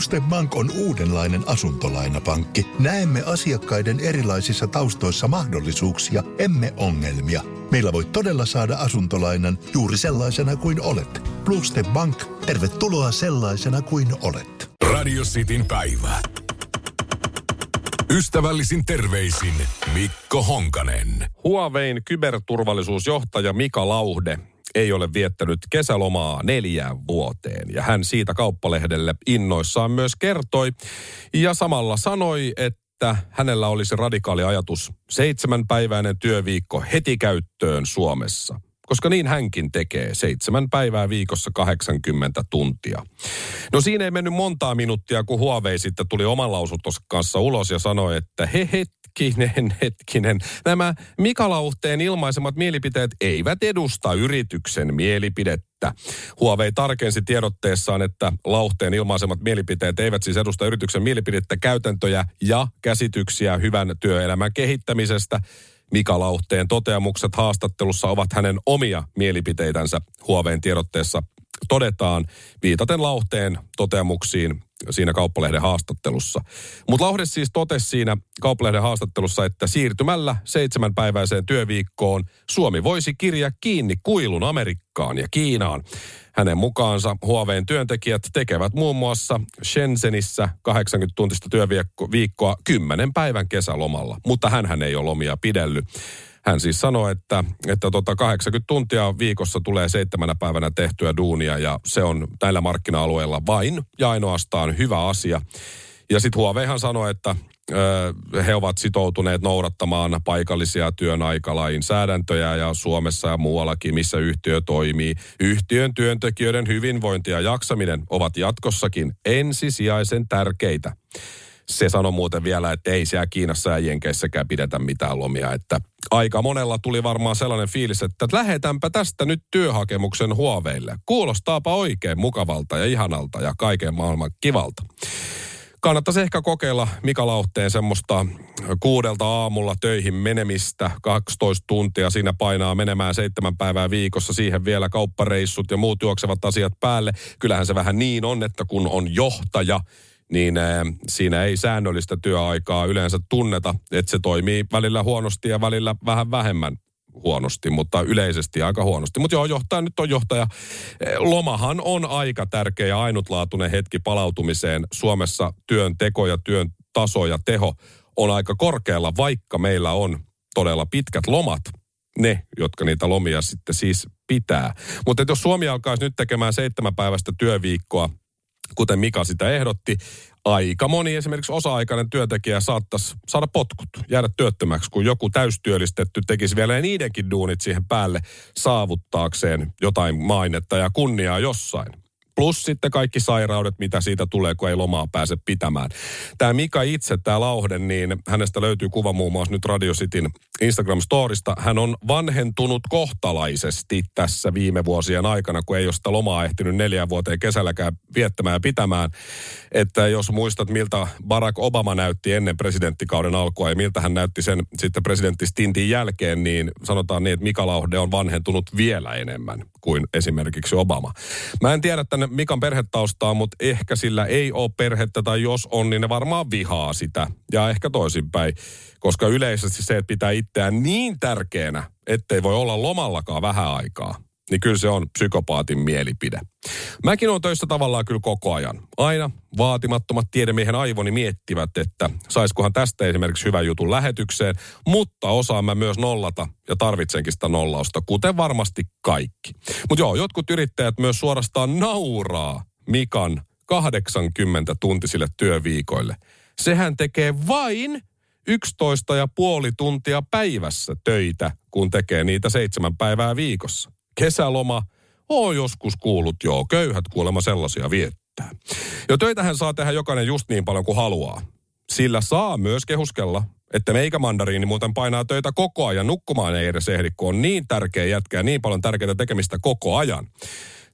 Bluestep Bank on uudenlainen asuntolainapankki. Näemme asiakkaiden erilaisissa taustoissa mahdollisuuksia, emme ongelmia. Meillä voi todella saada asuntolainan juuri sellaisena kuin olet. Bluestep Bank, tervetuloa sellaisena kuin olet. Radio Cityn päivä. Ystävällisin terveisin Mikko Honkanen. Huawein kyberturvallisuusjohtaja Mika Lauhde ei ole viettänyt kesälomaa neljään vuoteen. Ja hän siitä kauppalehdelle innoissaan myös kertoi. Ja samalla sanoi, että hänellä olisi radikaali ajatus seitsemänpäiväinen työviikko heti käyttöön Suomessa. Koska niin hänkin tekee, seitsemän päivää viikossa 80 tuntia. No siinä ei mennyt montaa minuuttia, kun Huawei sitten tuli oman lausuntonsa kanssa ulos ja sanoi, että he hetkinen, hetkinen. Nämä Mika Lauhteen ilmaisemat mielipiteet eivät edusta yrityksen mielipidettä. Huawei tarkensi tiedotteessaan, että Lauhteen ilmaisemat mielipiteet eivät siis edusta yrityksen mielipidettä, käytäntöjä ja käsityksiä hyvän työelämän kehittämisestä. Mika Lauhteen toteamukset haastattelussa ovat hänen omia mielipiteitänsä. Huaweiin tiedotteessa todetaan viitaten Lauhteen toteamuksiin siinä kauppalehden haastattelussa. Mutta Lauhde siis totesi siinä kauppalehden haastattelussa, että siirtymällä seitsemänpäiväiseen työviikkoon Suomi voisi kirja kiinni kuilun Amerikkaan ja Kiinaan. Hänen mukaansa Huaweiin työntekijät tekevät muun muassa Shenzenissä 80-tuntista työviikkoa 10 päivän kesälomalla, mutta hän ei ole lomia pidellyt. Hän siis sanoi, että, että tota 80 tuntia viikossa tulee seitsemänä päivänä tehtyä duunia ja se on näillä markkina-alueilla vain ja ainoastaan hyvä asia. Ja sitten Huaweihan sanoi, että he ovat sitoutuneet noudattamaan paikallisia työnaikalainsäädäntöjä ja Suomessa ja muuallakin, missä yhtiö toimii. Yhtiön työntekijöiden hyvinvointi ja jaksaminen ovat jatkossakin ensisijaisen tärkeitä. Se sanoi muuten vielä, että ei siellä Kiinassa ja Jenkeissäkään pidetä mitään lomia. Että aika monella tuli varmaan sellainen fiilis, että lähetänpä tästä nyt työhakemuksen huoveille. Kuulostaapa oikein mukavalta ja ihanalta ja kaiken maailman kivalta. Kannattaisi ehkä kokeilla Mika Lauhteen semmoista kuudelta aamulla töihin menemistä, 12 tuntia. Siinä painaa menemään seitsemän päivää viikossa, siihen vielä kauppareissut ja muut juoksevat asiat päälle. Kyllähän se vähän niin on, että kun on johtaja, niin siinä ei säännöllistä työaikaa yleensä tunneta, että se toimii välillä huonosti ja välillä vähän vähemmän huonosti, mutta yleisesti aika huonosti. Mutta joo, johtaja nyt on johtaja. Lomahan on aika tärkeä ja ainutlaatuinen hetki palautumiseen. Suomessa työn teko ja työn taso ja teho on aika korkealla, vaikka meillä on todella pitkät lomat. Ne, jotka niitä lomia sitten siis pitää. Mutta jos Suomi alkaisi nyt tekemään seitsemän päivästä työviikkoa, kuten Mika sitä ehdotti, aika moni esimerkiksi osa-aikainen työntekijä saattaisi saada potkut, jäädä työttömäksi, kun joku täystyöllistetty tekisi vielä niidenkin duunit siihen päälle saavuttaakseen jotain mainetta ja kunniaa jossain. Plus sitten kaikki sairaudet, mitä siitä tulee, kun ei lomaa pääse pitämään. Tämä Mika itse, tämä Lauhde, niin hänestä löytyy kuva muun muassa nyt Radio Cityn Instagram-storista. Hän on vanhentunut kohtalaisesti tässä viime vuosien aikana, kun ei ole sitä lomaa ehtinyt neljän vuoteen kesälläkään viettämään ja pitämään. Että jos muistat, miltä Barack Obama näytti ennen presidenttikauden alkua ja miltä hän näytti sen sitten presidenttistintin jälkeen, niin sanotaan niin, että Mika Lauhde on vanhentunut vielä enemmän kuin esimerkiksi Obama. Mä en tiedä tänne Mikan perhetaustaa, mutta ehkä sillä ei ole perhettä tai jos on, niin ne varmaan vihaa sitä. Ja ehkä toisinpäin. Koska yleisesti se, että pitää itseään niin tärkeänä, ettei voi olla lomallakaan vähän aikaa, niin kyllä se on psykopaatin mielipide. Mäkin on töissä tavallaan kyllä koko ajan. Aina vaatimattomat tiedemiehen aivoni miettivät, että saiskohan tästä esimerkiksi hyvän jutun lähetykseen, mutta osaan mä myös nollata ja tarvitsenkin sitä nollausta, kuten varmasti kaikki. Mutta joo, jotkut yrittäjät myös suorastaan nauraa Mikan 80 tuntisille työviikoille. Sehän tekee vain 11 ja puoli tuntia päivässä töitä, kun tekee niitä seitsemän päivää viikossa. Kesäloma, on joskus kuullut joo, köyhät kuulemma sellaisia viettää. Jo töitähän saa tehdä jokainen just niin paljon kuin haluaa. Sillä saa myös kehuskella, että meikämandariini muuten painaa töitä koko ajan. Nukkumaan ei edes ehdi, kun on niin tärkeä jätkä ja niin paljon tärkeää tekemistä koko ajan.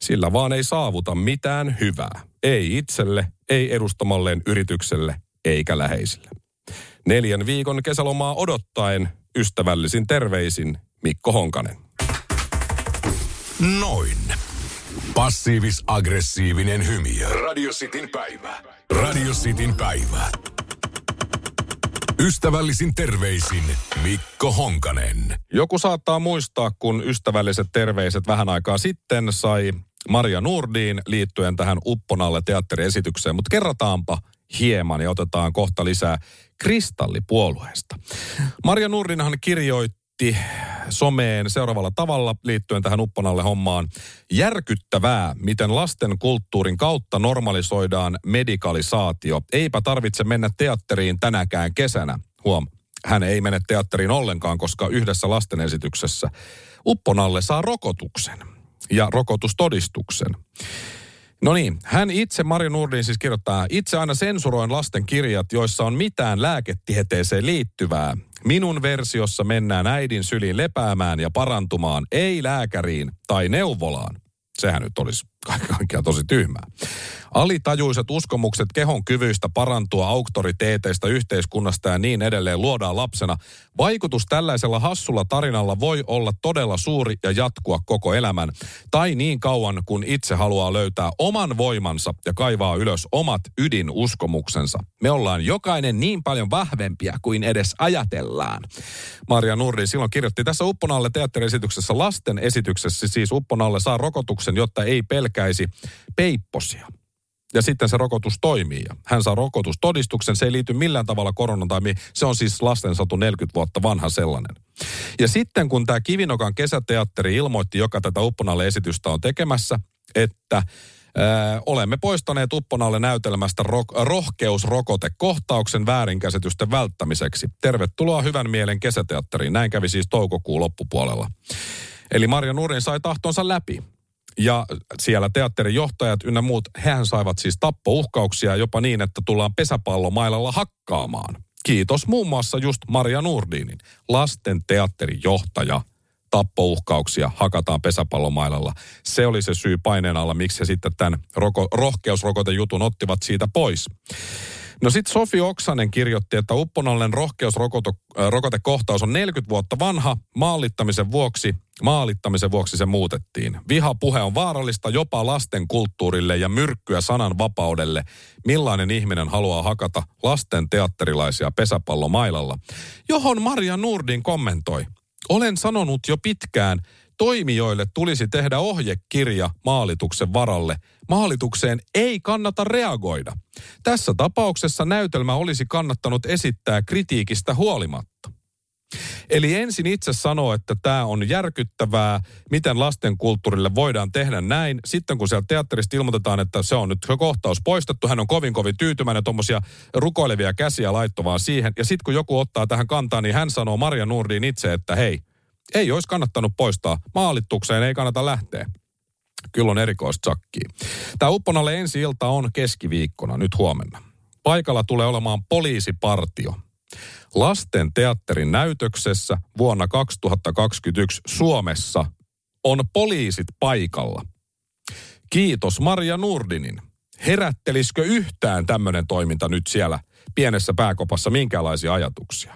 Sillä vaan ei saavuta mitään hyvää. Ei itselle, ei edustamalleen yritykselle, eikä läheisille. Neljän viikon kesälomaa odottaen ystävällisin terveisin Mikko Honkanen. Noin. Passiivis-aggressiivinen hymy. Radio Cityn päivä. Radio Cityn päivä. Ystävällisin terveisin Mikko Honkanen. Joku saattaa muistaa, kun ystävälliset terveiset vähän aikaa sitten sai Maria Nurdiin liittyen tähän Upponalle teatteriesitykseen, mutta kerrataanpa hieman ja otetaan kohta lisää kristallipuolueesta. Maria Nurdinhan kirjoitti someen seuraavalla tavalla liittyen tähän Upponalle hommaan. Järkyttävää, miten lasten kulttuurin kautta normalisoidaan medikalisaatio. Eipä tarvitse mennä teatteriin tänäkään kesänä. Huom, hän ei mene teatteriin ollenkaan, koska yhdessä lasten esityksessä Upponalle saa rokotuksen ja rokotustodistuksen. No niin, hän itse, Mario Nurdin siis kirjoittaa, itse aina sensuroin lasten kirjat, joissa on mitään lääketieteeseen liittyvää. Minun versiossa mennään äidin syliin lepäämään ja parantumaan, ei lääkäriin tai neuvolaan. Sehän nyt olisi kaikkiaan tosi tyhmää. Alitajuiset uskomukset kehon kyvyistä parantua auktoriteeteista yhteiskunnasta ja niin edelleen luodaan lapsena. Vaikutus tällaisella hassulla tarinalla voi olla todella suuri ja jatkua koko elämän. Tai niin kauan, kun itse haluaa löytää oman voimansa ja kaivaa ylös omat ydinuskomuksensa. Me ollaan jokainen niin paljon vahvempia kuin edes ajatellaan. Maria Nurri silloin kirjoitti tässä Upponalle teatteriesityksessä lasten esityksessä, siis Upponalle saa rokotuksen, jotta ei pelkäisi peipposia ja sitten se rokotus toimii. Hän saa rokotustodistuksen, se ei liity millään tavalla koronan tai se on siis lastensatu 40 vuotta vanha sellainen. Ja sitten kun tämä Kivinokan kesäteatteri ilmoitti, joka tätä Upponalle esitystä on tekemässä, että Öö, olemme poistaneet Upponalle näytelmästä ro- rohkeusrokotekohtauksen väärinkäsitysten välttämiseksi. Tervetuloa hyvän mielen kesäteatteriin. Näin kävi siis toukokuun loppupuolella. Eli Marja Nurin sai tahtonsa läpi. Ja siellä teatterin johtajat ynnä muut, hehän saivat siis tappouhkauksia jopa niin, että tullaan pesäpallomailalla hakkaamaan. Kiitos muun muassa just Maria Nurdinin, lasten teatterin johtaja. Tappouhkauksia hakataan pesäpallomailalla. Se oli se syy paineen alla, miksi he sitten tämän roko, rohkeusrokotejutun ottivat siitä pois. No sitten Sofi Oksanen kirjoitti, että Upponallen rohkeusrokotekohtaus on 40 vuotta vanha. Maalittamisen vuoksi, maalittamisen vuoksi se muutettiin. Vihapuhe on vaarallista jopa lasten kulttuurille ja myrkkyä sanan vapaudelle. Millainen ihminen haluaa hakata lasten teatterilaisia pesäpallomailalla? Johon Maria Nurdin kommentoi. Olen sanonut jo pitkään, toimijoille tulisi tehdä ohjekirja maalituksen varalle. Maalitukseen ei kannata reagoida. Tässä tapauksessa näytelmä olisi kannattanut esittää kritiikistä huolimatta. Eli ensin itse sanoo, että tämä on järkyttävää, miten lastenkulttuurille voidaan tehdä näin. Sitten kun siellä teatterista ilmoitetaan, että se on nyt kohtaus poistettu, hän on kovin kovin tyytyväinen, tuommoisia rukoilevia käsiä laittovaan siihen. Ja sitten kun joku ottaa tähän kantaa, niin hän sanoo Maria Nurdiin itse, että hei, ei olisi kannattanut poistaa. Maalitukseen ei kannata lähteä. Kyllä on erikoista sakkiä. Tämä Upponalle ensi ilta on keskiviikkona, nyt huomenna. Paikalla tulee olemaan poliisipartio. Lasten teatterin näytöksessä vuonna 2021 Suomessa on poliisit paikalla. Kiitos Maria Nurdinin. Herättelisikö yhtään tämmöinen toiminta nyt siellä pienessä pääkopassa minkälaisia ajatuksia?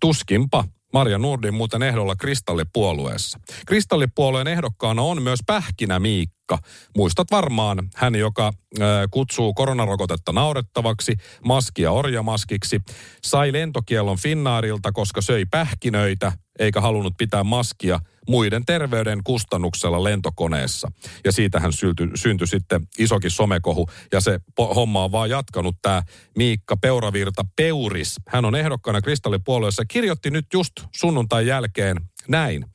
Tuskinpa. Marja Nurdin muuten ehdolla kristallipuolueessa. Kristallipuolueen ehdokkaana on myös Pähkinä Miikka. Muistat varmaan hän, joka äh, kutsuu koronarokotetta naurettavaksi, maskia orjamaskiksi, sai lentokiellon Finnaarilta, koska söi pähkinöitä eikä halunnut pitää maskia muiden terveyden kustannuksella lentokoneessa. Ja siitähän syntyi, syntyi sitten isokin somekohu, ja se po- homma on vaan jatkanut tämä Miikka Peuravirta Peuris. Hän on ehdokkaana kristallipuolueessa, kirjoitti nyt just sunnuntain jälkeen näin.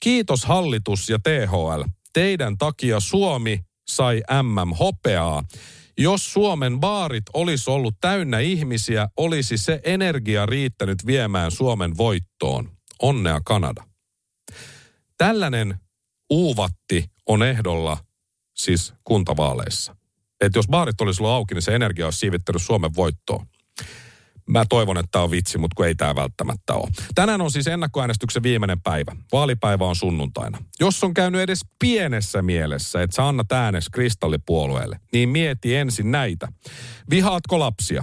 Kiitos hallitus ja THL. Teidän takia Suomi sai MM-hopeaa. Jos Suomen baarit olisi ollut täynnä ihmisiä, olisi se energia riittänyt viemään Suomen voittoon. Onnea Kanada. Tällainen uuvatti on ehdolla siis kuntavaaleissa. Että jos baarit olisi ollut auki, niin se energia olisi siivittänyt Suomen voittoon. Mä toivon, että tämä on vitsi, mutta kun ei tämä välttämättä ole. Tänään on siis ennakkoäänestyksen viimeinen päivä. Vaalipäivä on sunnuntaina. Jos on käynyt edes pienessä mielessä, että sä annat äänes kristallipuolueelle, niin mieti ensin näitä. Vihaatko lapsia?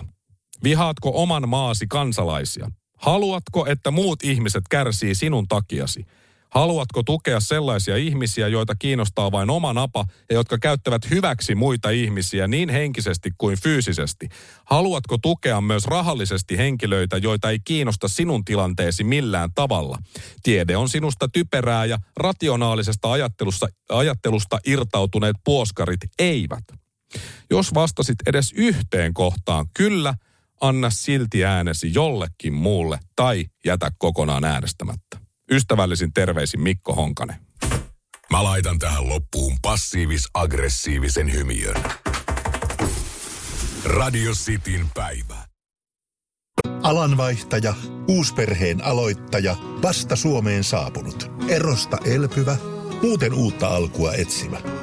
Vihaatko oman maasi kansalaisia? Haluatko, että muut ihmiset kärsii sinun takiasi? Haluatko tukea sellaisia ihmisiä, joita kiinnostaa vain oma napa ja jotka käyttävät hyväksi muita ihmisiä niin henkisesti kuin fyysisesti? Haluatko tukea myös rahallisesti henkilöitä, joita ei kiinnosta sinun tilanteesi millään tavalla? Tiede on sinusta typerää ja rationaalisesta ajattelusta, ajattelusta irtautuneet puoskarit eivät. Jos vastasit edes yhteen kohtaan kyllä, anna silti äänesi jollekin muulle tai jätä kokonaan äänestämättä. Ystävällisin terveisin Mikko Honkanen. Mä laitan tähän loppuun passiivis-aggressiivisen hymiön. Radio Cityn päivä. Alanvaihtaja, uusperheen aloittaja, vasta Suomeen saapunut, erosta elpyvä, muuten uutta alkua etsimä.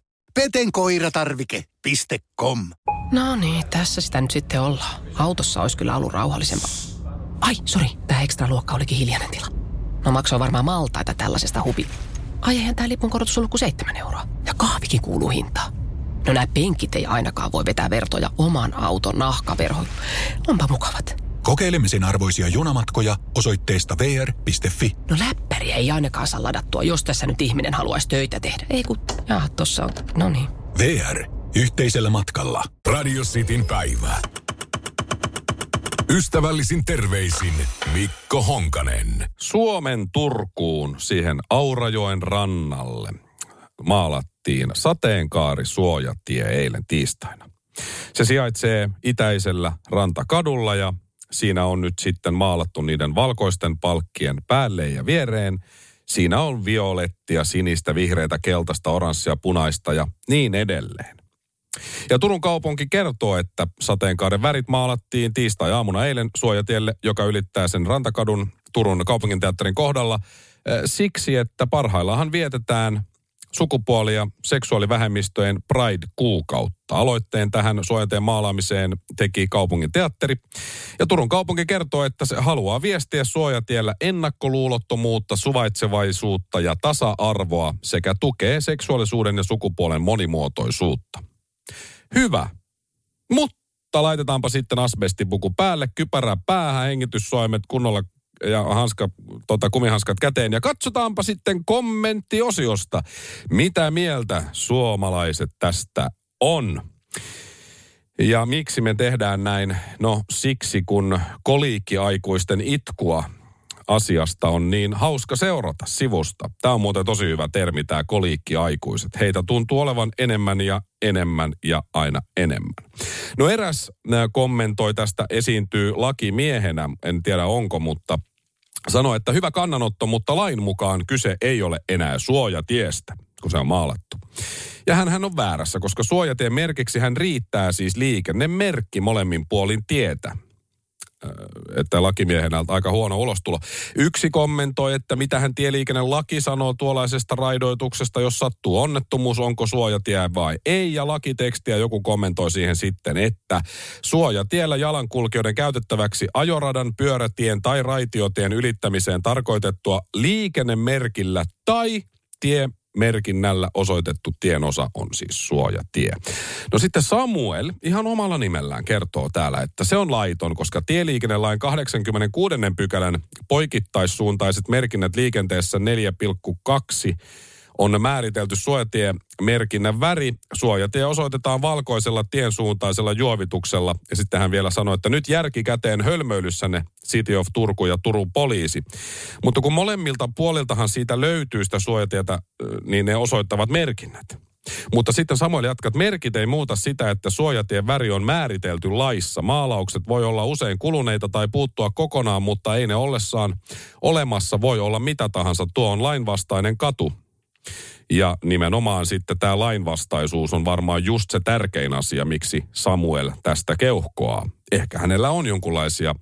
Petenkoiratarvike.com No niin, tässä sitä nyt sitten ollaan. Autossa olisi kyllä ollut rauhallisempaa. Ai, sori, tämä ekstra luokka olikin hiljainen tila. No maksoi varmaan maltaita tällaisesta hupi. Ai eihän tämä lipun korotus ollut kuin seitsemän euroa. Ja kahvikin kuuluu hintaan. No nämä penkit ei ainakaan voi vetää vertoja oman auton nahkaverhoon. Onpa mukavat. Kokeilemisen arvoisia junamatkoja osoitteesta vr.fi. No läppäriä ei ainakaan saa ladattua, jos tässä nyt ihminen haluaisi töitä tehdä. Ei kun, jaa, tossa on, no niin. VR. Yhteisellä matkalla. Radio Cityn päivä. Ystävällisin terveisin Mikko Honkanen. Suomen Turkuun siihen Aurajoen rannalle maalattiin sateenkaari suojatie eilen tiistaina. Se sijaitsee itäisellä rantakadulla ja siinä on nyt sitten maalattu niiden valkoisten palkkien päälle ja viereen. Siinä on violettia, sinistä, vihreitä, keltaista, oranssia, punaista ja niin edelleen. Ja Turun kaupunki kertoo, että sateenkaaren värit maalattiin tiistai-aamuna eilen suojatielle, joka ylittää sen rantakadun Turun kaupunginteatterin kohdalla, eh, siksi, että parhaillaanhan vietetään sukupuoli- ja seksuaalivähemmistöjen Pride-kuukautta. Aloitteen tähän suojateen maalaamiseen teki kaupungin teatteri. Ja Turun kaupunki kertoo, että se haluaa viestiä suojatiellä ennakkoluulottomuutta, suvaitsevaisuutta ja tasa-arvoa sekä tukee seksuaalisuuden ja sukupuolen monimuotoisuutta. Hyvä. Mutta laitetaanpa sitten asbestipuku päälle, kypärä päähän, hengityssoimet kunnolla ja hanska, tota, kumihanskat käteen. Ja katsotaanpa sitten kommenttiosiosta, mitä mieltä suomalaiset tästä on. Ja miksi me tehdään näin? No siksi, kun koliikkiaikuisten itkua asiasta on niin hauska seurata sivusta. Tämä on muuten tosi hyvä termi, tämä koliikkiaikuiset. Heitä tuntuu olevan enemmän ja enemmän ja aina enemmän. No eräs kommentoi tästä esiintyy lakimiehenä, en tiedä onko, mutta sanoi, että hyvä kannanotto, mutta lain mukaan kyse ei ole enää suojatiestä, kun se on maalattu. Ja hän, hän on väärässä, koska suojatien merkiksi hän riittää siis liikennemerkki molemmin puolin tietä että lakimiehenä aika huono ulostulo. Yksi kommentoi, että mitä hän tieliikennelaki sanoo tuollaisesta raidoituksesta, jos sattuu onnettomuus, onko suojatie vai ei. Ja lakitekstiä joku kommentoi siihen sitten, että suojatiellä jalankulkijoiden käytettäväksi ajoradan, pyörätien tai raitiotien ylittämiseen tarkoitettua liikennemerkillä tai tie merkinnällä osoitettu tienosa on siis suojatie. No sitten Samuel ihan omalla nimellään kertoo täällä, että se on laiton, koska tieliikennelain 86. pykälän poikittaissuuntaiset merkinnät liikenteessä 4,2 on määritelty suojatiemerkinnän väri. Suojatie osoitetaan valkoisella tiensuuntaisella juovituksella. Ja sitten hän vielä sanoi, että nyt järkikäteen hölmöilyssänne City of Turku ja Turun poliisi. Mutta kun molemmilta puoliltahan siitä löytyy sitä suojatietä, niin ne osoittavat merkinnät. Mutta sitten Samuel jatkaa, että merkit ei muuta sitä, että suojatien väri on määritelty laissa. Maalaukset voi olla usein kuluneita tai puuttua kokonaan, mutta ei ne ollessaan olemassa voi olla mitä tahansa. Tuo on lainvastainen katu Ja nimenomaan sitten tämä lainvastaisuus on varmaan just se tärkein asia, miksi Samuel tästä keuhkoaa. Ehkä hänellä on jonkunlaisia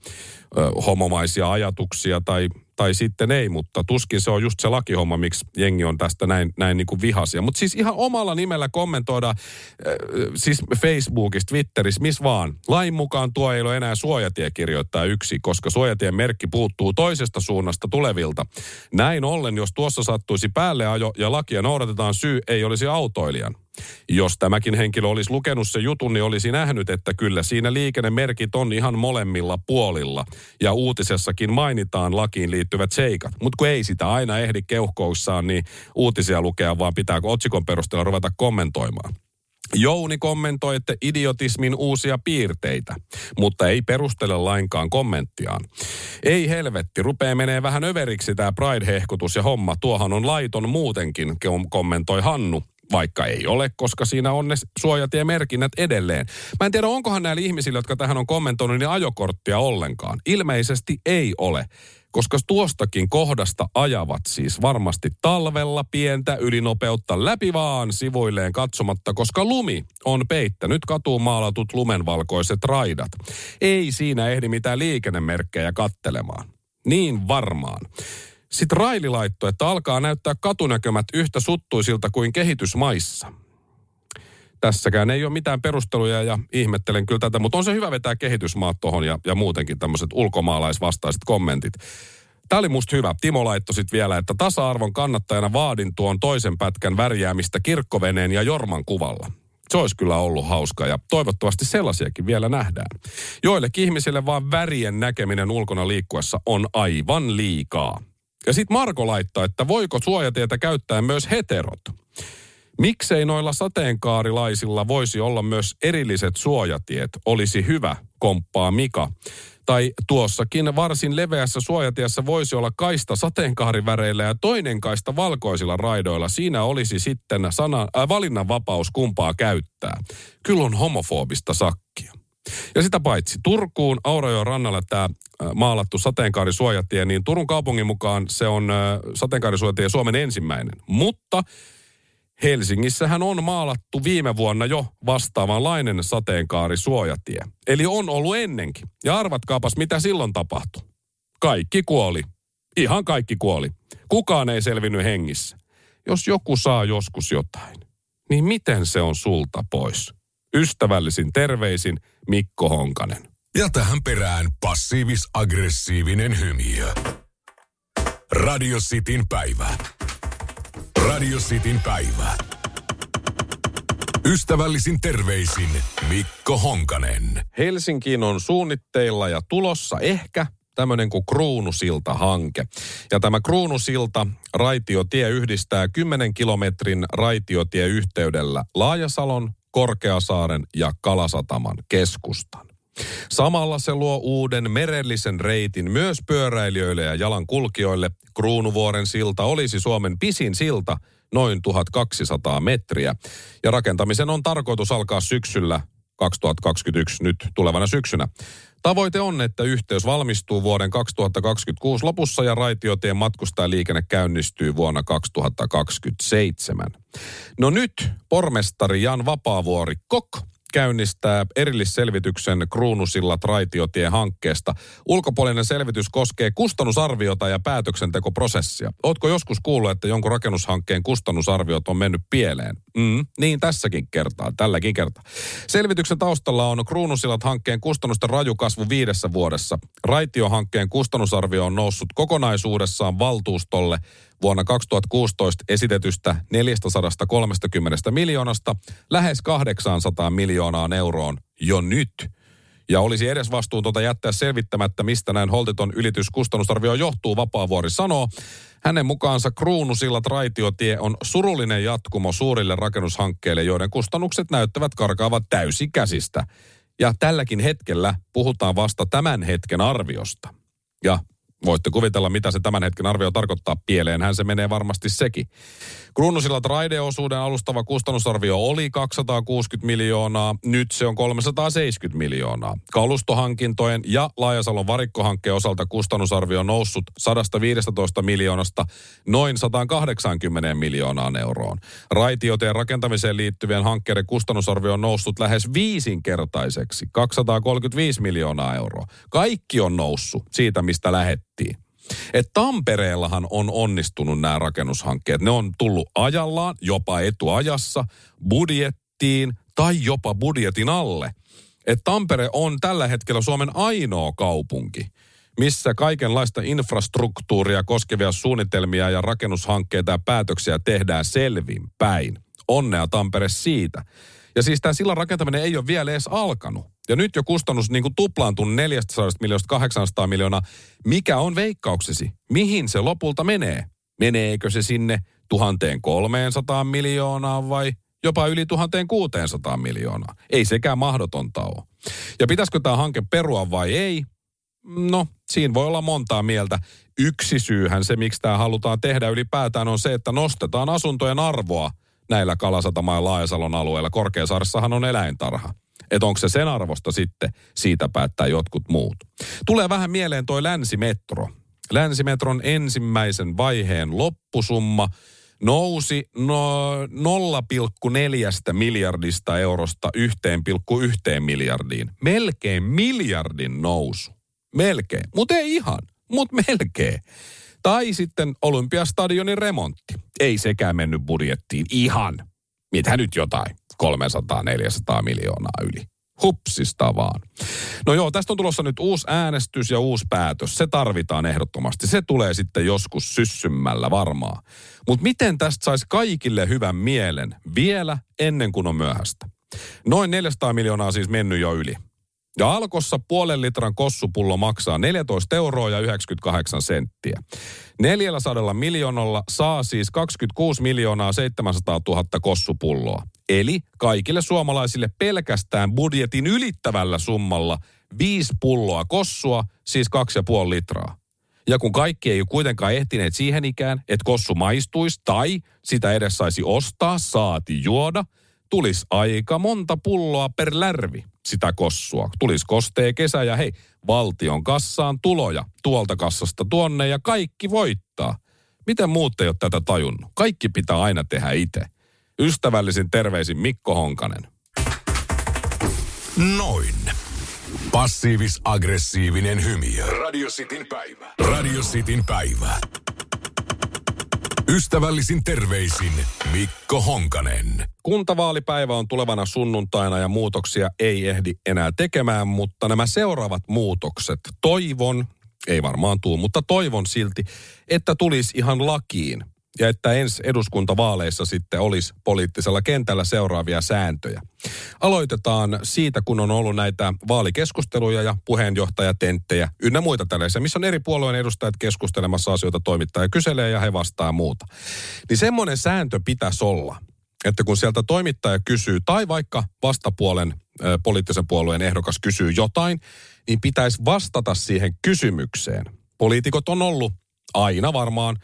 ö, homomaisia ajatuksia tai tai sitten ei, mutta tuskin se on just se lakihomma, miksi jengi on tästä näin, näin niin kuin vihasia. Mutta siis ihan omalla nimellä kommentoida, äh, siis Facebookissa, Twitterissä, missä vaan. Lain mukaan tuo ei ole enää suojatie kirjoittaa yksi, koska suojatien merkki puuttuu toisesta suunnasta tulevilta. Näin ollen, jos tuossa sattuisi päälle ajo ja lakia noudatetaan, syy ei olisi autoilijan. Jos tämäkin henkilö olisi lukenut se jutun, niin olisi nähnyt, että kyllä siinä liikennemerkit on ihan molemmilla puolilla. Ja uutisessakin mainitaan lakiin liittyvät seikat. Mutta kun ei sitä aina ehdi keuhkoussaan, niin uutisia lukea, vaan pitää otsikon perusteella ruveta kommentoimaan. Jouni kommentoi, että idiotismin uusia piirteitä, mutta ei perustele lainkaan kommenttiaan. Ei helvetti, rupee menee vähän överiksi tämä Pride-hehkutus ja homma. Tuohan on laiton muutenkin, kommentoi Hannu vaikka ei ole, koska siinä on ne suojatiemerkinnät edelleen. Mä en tiedä, onkohan näillä ihmisillä, jotka tähän on kommentoinut, niin ajokorttia ollenkaan. Ilmeisesti ei ole koska tuostakin kohdasta ajavat siis varmasti talvella pientä ylinopeutta läpi vaan sivuilleen katsomatta, koska lumi on peittänyt katuun maalatut lumenvalkoiset raidat. Ei siinä ehdi mitään liikennemerkkejä kattelemaan. Niin varmaan. Sitten Raili laittoi, että alkaa näyttää katunäkömät yhtä suttuisilta kuin kehitysmaissa. Tässäkään ei ole mitään perusteluja ja ihmettelen kyllä tätä, mutta on se hyvä vetää kehitysmaat tuohon ja, ja muutenkin tämmöiset ulkomaalaisvastaiset kommentit. Tämä oli musta hyvä. Timo laittoi sitten vielä, että tasa-arvon kannattajana vaadin tuon toisen pätkän värjäämistä kirkkoveneen ja Jorman kuvalla. Se olisi kyllä ollut hauska ja toivottavasti sellaisiakin vielä nähdään. Joillekin ihmisille vaan värien näkeminen ulkona liikkuessa on aivan liikaa. Ja sitten Marko laittaa, että voiko suojatietä käyttää myös heterot? Miksei noilla sateenkaarilaisilla voisi olla myös erilliset suojatiet? Olisi hyvä, komppaa Mika. Tai tuossakin varsin leveässä suojatiessä voisi olla kaista sateenkaariväreillä ja toinen kaista valkoisilla raidoilla. Siinä olisi sitten sana, äh, valinnanvapaus kumpaa käyttää. Kyllä on homofobista sakkia. Ja sitä paitsi Turkuun Aurajoen rannalla tämä maalattu sateenkaarisuojatie, niin Turun kaupungin mukaan se on sateenkaarisuojatie Suomen ensimmäinen. Mutta Helsingissähän on maalattu viime vuonna jo vastaavanlainen sateenkaarisuojatie. Eli on ollut ennenkin. Ja arvatkaapas, mitä silloin tapahtui. Kaikki kuoli. Ihan kaikki kuoli. Kukaan ei selvinnyt hengissä. Jos joku saa joskus jotain, niin miten se on sulta pois? Ystävällisin terveisin Mikko Honkanen. Ja tähän perään passiivis-aggressiivinen hymiö. Radio Cityn päivä. Radio Cityn päivä. Ystävällisin terveisin Mikko Honkanen. Helsinkiin on suunnitteilla ja tulossa ehkä tämmöinen kuin Kruunusilta-hanke. Ja tämä Kruunusilta raitiotie yhdistää 10 kilometrin raitiotieyhteydellä Laajasalon, Korkeasaaren ja Kalasataman keskustan. Samalla se luo uuden merellisen reitin myös pyöräilijöille ja jalankulkijoille. Kruunuvuoren silta olisi Suomen pisin silta, noin 1200 metriä. Ja rakentamisen on tarkoitus alkaa syksyllä 2021 nyt tulevana syksynä. Tavoite on, että yhteys valmistuu vuoden 2026 lopussa ja raitiotien matkustajaliikenne käynnistyy vuonna 2027. No nyt pormestari Jan Vapaavuori Kok käynnistää erillisselvityksen Kruunusillat raitiotie-hankkeesta. Ulkopuolinen selvitys koskee kustannusarviota ja päätöksentekoprosessia. Ootko joskus kuullut, että jonkun rakennushankkeen kustannusarviot on mennyt pieleen? Mm, niin tässäkin kertaa, tälläkin kertaa. Selvityksen taustalla on Kruunusillat-hankkeen kustannusten rajukasvu viidessä vuodessa. Raitiohankkeen kustannusarvio on noussut kokonaisuudessaan valtuustolle vuonna 2016 esitetystä 430 miljoonasta lähes 800 miljoonaan euroon jo nyt. Ja olisi edes vastuutonta jättää selvittämättä, mistä näin holtiton ylityskustannusarvio johtuu, Vapaavuori sanoo. Hänen mukaansa Kruunusillat raitiotie on surullinen jatkumo suurille rakennushankkeille, joiden kustannukset näyttävät karkaavat täysi käsistä. Ja tälläkin hetkellä puhutaan vasta tämän hetken arviosta. Ja Voitte kuvitella, mitä se tämän hetken arvio tarkoittaa. Pieleenhän se menee varmasti sekin. Kruunusillat raideosuuden alustava kustannusarvio oli 260 miljoonaa, nyt se on 370 miljoonaa. Kalustohankintojen ja Laajasalon varikkohankkeen osalta kustannusarvio on noussut 115 miljoonasta noin 180 miljoonaan euroon. Raitioteen rakentamiseen liittyvien hankkeiden kustannusarvio on noussut lähes viisinkertaiseksi, 235 miljoonaa euroa. Kaikki on noussut siitä, mistä lähettiin. Et Tampereellahan on onnistunut nämä rakennushankkeet. Ne on tullut ajallaan, jopa etuajassa, budjettiin tai jopa budjetin alle. Et Tampere on tällä hetkellä Suomen ainoa kaupunki, missä kaikenlaista infrastruktuuria koskevia suunnitelmia ja rakennushankkeita ja päätöksiä tehdään selvin päin. Onnea Tampere siitä. Ja siis tämä sillan rakentaminen ei ole vielä edes alkanut. Ja nyt jo kustannus niin kuin tuplaantunut 400 miljoonasta 800 miljoonaa. Mikä on veikkauksesi? Mihin se lopulta menee? Meneekö se sinne 1300 miljoonaa vai jopa yli 1600 miljoonaa? Ei sekään mahdotonta ole. Ja pitäisikö tämä hanke perua vai ei? No, siinä voi olla montaa mieltä. Yksi syyhän se, miksi tämä halutaan tehdä ylipäätään, on se, että nostetaan asuntojen arvoa näillä Kalasatamaan ja Laajasalon alueilla. Korkeasaaressahan on eläintarha. Että onko se sen arvosta sitten, siitä päättää jotkut muut. Tulee vähän mieleen toi länsimetro. Länsimetron ensimmäisen vaiheen loppusumma nousi no 0,4 miljardista eurosta 1,1 miljardiin. Melkein miljardin nousu. Melkein. Mutta ei ihan, mutta melkein. Tai sitten Olympiastadionin remontti. Ei sekään mennyt budjettiin ihan. Mitä nyt jotain? 300-400 miljoonaa yli. Hupsista vaan. No joo, tästä on tulossa nyt uusi äänestys ja uusi päätös. Se tarvitaan ehdottomasti. Se tulee sitten joskus syssymmällä varmaan. Mutta miten tästä saisi kaikille hyvän mielen vielä ennen kuin on myöhäistä? Noin 400 miljoonaa siis mennyt jo yli. Ja alkossa puolen litran kossupullo maksaa 14 euroa ja 98 senttiä. 400 miljoonalla saa siis 26 miljoonaa 700 000 kossupulloa. Eli kaikille suomalaisille pelkästään budjetin ylittävällä summalla viisi pulloa kossua, siis 2,5 litraa. Ja kun kaikki ei ole kuitenkaan ehtineet siihen ikään, että kossu maistuisi tai sitä edes saisi ostaa, saati juoda, tulisi aika monta pulloa per lärvi sitä kossua. Tulisi kostee kesä ja hei, valtion kassaan tuloja tuolta kassasta tuonne ja kaikki voittaa. Miten muut ei ole tätä tajunnut? Kaikki pitää aina tehdä itse. Ystävällisin terveisin Mikko Honkanen. Noin. Passiivis-aggressiivinen hymy. Radio Cityn päivä. Radio Cityn päivä. Ystävällisin terveisin Mikko Honkanen. Kuntavaalipäivä on tulevana sunnuntaina ja muutoksia ei ehdi enää tekemään, mutta nämä seuraavat muutokset, toivon, ei varmaan tuu, mutta toivon silti, että tulisi ihan lakiin ja että ensi eduskuntavaaleissa sitten olisi poliittisella kentällä seuraavia sääntöjä. Aloitetaan siitä, kun on ollut näitä vaalikeskusteluja ja puheenjohtajatenttejä ynnä muita tällaisia, missä on eri puolueen edustajat keskustelemassa asioita, toimittaja kyselee ja he vastaa muuta. Niin semmoinen sääntö pitäisi olla, että kun sieltä toimittaja kysyy, tai vaikka vastapuolen poliittisen puolueen ehdokas kysyy jotain, niin pitäisi vastata siihen kysymykseen. Poliitikot on ollut aina varmaan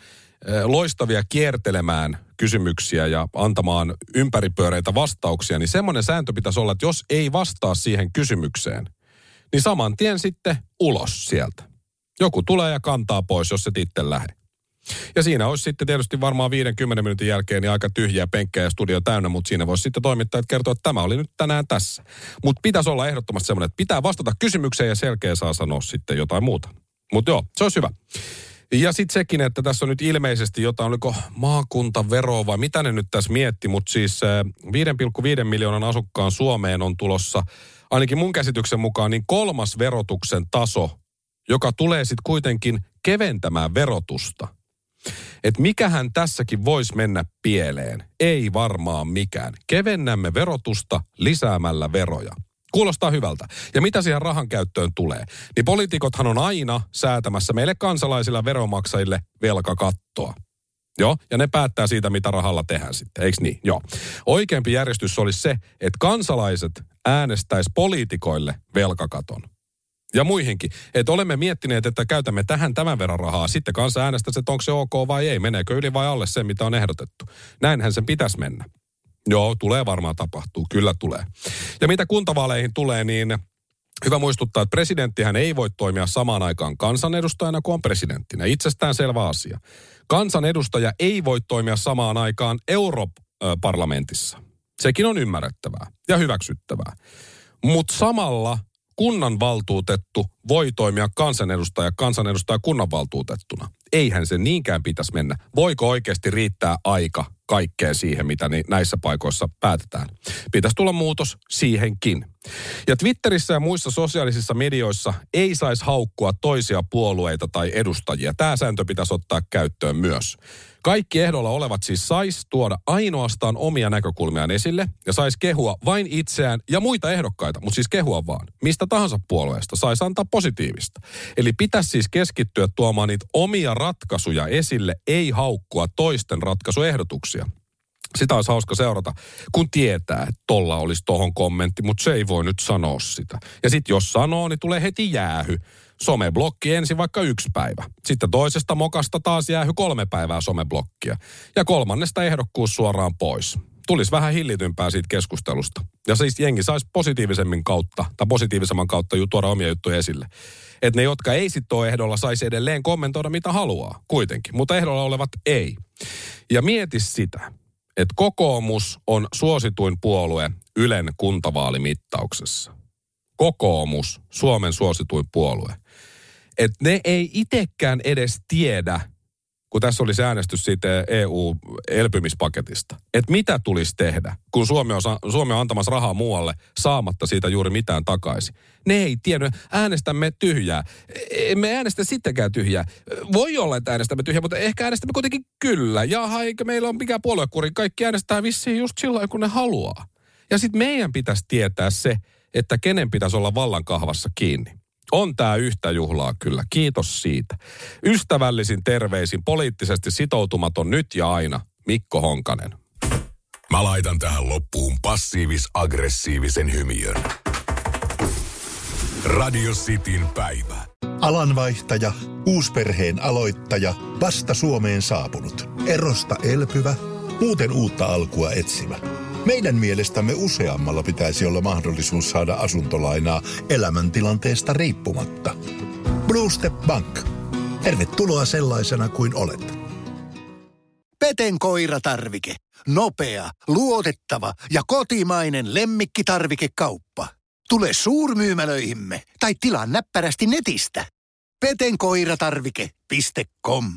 loistavia kiertelemään kysymyksiä ja antamaan ympäripyöreitä vastauksia, niin semmoinen sääntö pitäisi olla, että jos ei vastaa siihen kysymykseen, niin saman tien sitten ulos sieltä. Joku tulee ja kantaa pois, jos se itse lähde. Ja siinä olisi sitten tietysti varmaan 50 minuutin jälkeen niin aika tyhjiä penkkejä ja studio täynnä, mutta siinä voisi sitten toimittajat kertoa, että tämä oli nyt tänään tässä. Mutta pitäisi olla ehdottomasti semmoinen, että pitää vastata kysymykseen ja selkeä saa sanoa sitten jotain muuta. Mutta joo, se olisi hyvä. Ja sitten sekin, että tässä on nyt ilmeisesti jotain, oliko maakuntavero vai mitä ne nyt tässä mietti, mutta siis 5,5 miljoonan asukkaan Suomeen on tulossa ainakin mun käsityksen mukaan niin kolmas verotuksen taso, joka tulee sitten kuitenkin keventämään verotusta. Että mikähän tässäkin voisi mennä pieleen? Ei varmaan mikään. Kevennämme verotusta lisäämällä veroja. Kuulostaa hyvältä. Ja mitä siihen rahan käyttöön tulee? Niin poliitikothan on aina säätämässä meille kansalaisilla veromaksajille velkakattoa. Joo, ja ne päättää siitä, mitä rahalla tehdään sitten, eikö niin? Joo. Oikeampi järjestys olisi se, että kansalaiset äänestäisi poliitikoille velkakaton. Ja muihinkin. Että olemme miettineet, että käytämme tähän tämän verran rahaa. Sitten kanssa äänestäisi, että onko se ok vai ei. Meneekö yli vai alle se, mitä on ehdotettu. Näinhän sen pitäisi mennä. Joo, tulee varmaan tapahtuu. Kyllä tulee. Ja mitä kuntavaaleihin tulee, niin Hyvä muistuttaa, että presidenttihän ei voi toimia samaan aikaan kansanedustajana kuin on presidenttinä. Itsestään selvä asia. Kansanedustaja ei voi toimia samaan aikaan Europarlamentissa. Sekin on ymmärrettävää ja hyväksyttävää. Mutta samalla kunnanvaltuutettu voi toimia kansanedustaja kansanedustaja kunnanvaltuutettuna. Eihän se niinkään pitäisi mennä. Voiko oikeasti riittää aika kaikkeen siihen, mitä näissä paikoissa päätetään? Pitäisi tulla muutos siihenkin. Ja Twitterissä ja muissa sosiaalisissa medioissa ei saisi haukkua toisia puolueita tai edustajia. Tämä sääntö pitäisi ottaa käyttöön myös. Kaikki ehdolla olevat siis sais tuoda ainoastaan omia näkökulmiaan esille ja sais kehua vain itseään ja muita ehdokkaita, mutta siis kehua vaan. Mistä tahansa puolueesta sais antaa positiivista. Eli pitäisi siis keskittyä tuomaan niitä omia ratkaisuja esille, ei haukkua toisten ratkaisuehdotuksia. Sitä olisi hauska seurata, kun tietää, että tolla olisi tohon kommentti, mutta se ei voi nyt sanoa sitä. Ja sitten jos sanoo, niin tulee heti jäähy someblokki ensin vaikka yksi päivä. Sitten toisesta mokasta taas jäähy kolme päivää someblokkia. Ja kolmannesta ehdokkuus suoraan pois. Tulisi vähän hillitympää siitä keskustelusta. Ja siis jengi saisi positiivisemmin kautta, tai positiivisemman kautta tuoda omia juttuja esille. Että ne, jotka ei sitten ole ehdolla, saisi edelleen kommentoida mitä haluaa kuitenkin. Mutta ehdolla olevat ei. Ja mieti sitä, että kokoomus on suosituin puolue Ylen kuntavaalimittauksessa. Kokoomus, Suomen suosituin puolue että ne ei itekään edes tiedä, kun tässä oli äänestys siitä EU-elpymispaketista, että mitä tulisi tehdä, kun Suomi on, Suomi on antamassa rahaa muualle saamatta siitä juuri mitään takaisin. Ne ei tiedä, äänestämme tyhjää. Emme äänestä sittenkään tyhjää. Voi olla, että äänestämme tyhjää, mutta ehkä äänestämme kuitenkin kyllä. Jaha, eikä meillä ole mikään puoluekuri. Kaikki äänestää vissiin just silloin, kun ne haluaa. Ja sitten meidän pitäisi tietää se, että kenen pitäisi olla vallan kahvassa kiinni. On tämä yhtä juhlaa kyllä. Kiitos siitä. Ystävällisin terveisin poliittisesti sitoutumaton nyt ja aina Mikko Honkanen. Mä laitan tähän loppuun passiivis-aggressiivisen hymiön. Radio Cityn päivä. Alanvaihtaja, uusperheen aloittaja, vasta Suomeen saapunut, erosta elpyvä, muuten uutta alkua etsimä – meidän mielestämme useammalla pitäisi olla mahdollisuus saada asuntolainaa elämäntilanteesta riippumatta. Blue Step Bank. Tervetuloa sellaisena kuin olet. Peten koiratarvike. Nopea, luotettava ja kotimainen lemmikkitarvikekauppa. Tule suurmyymälöihimme tai tilaa näppärästi netistä. petenkoiratarvike.com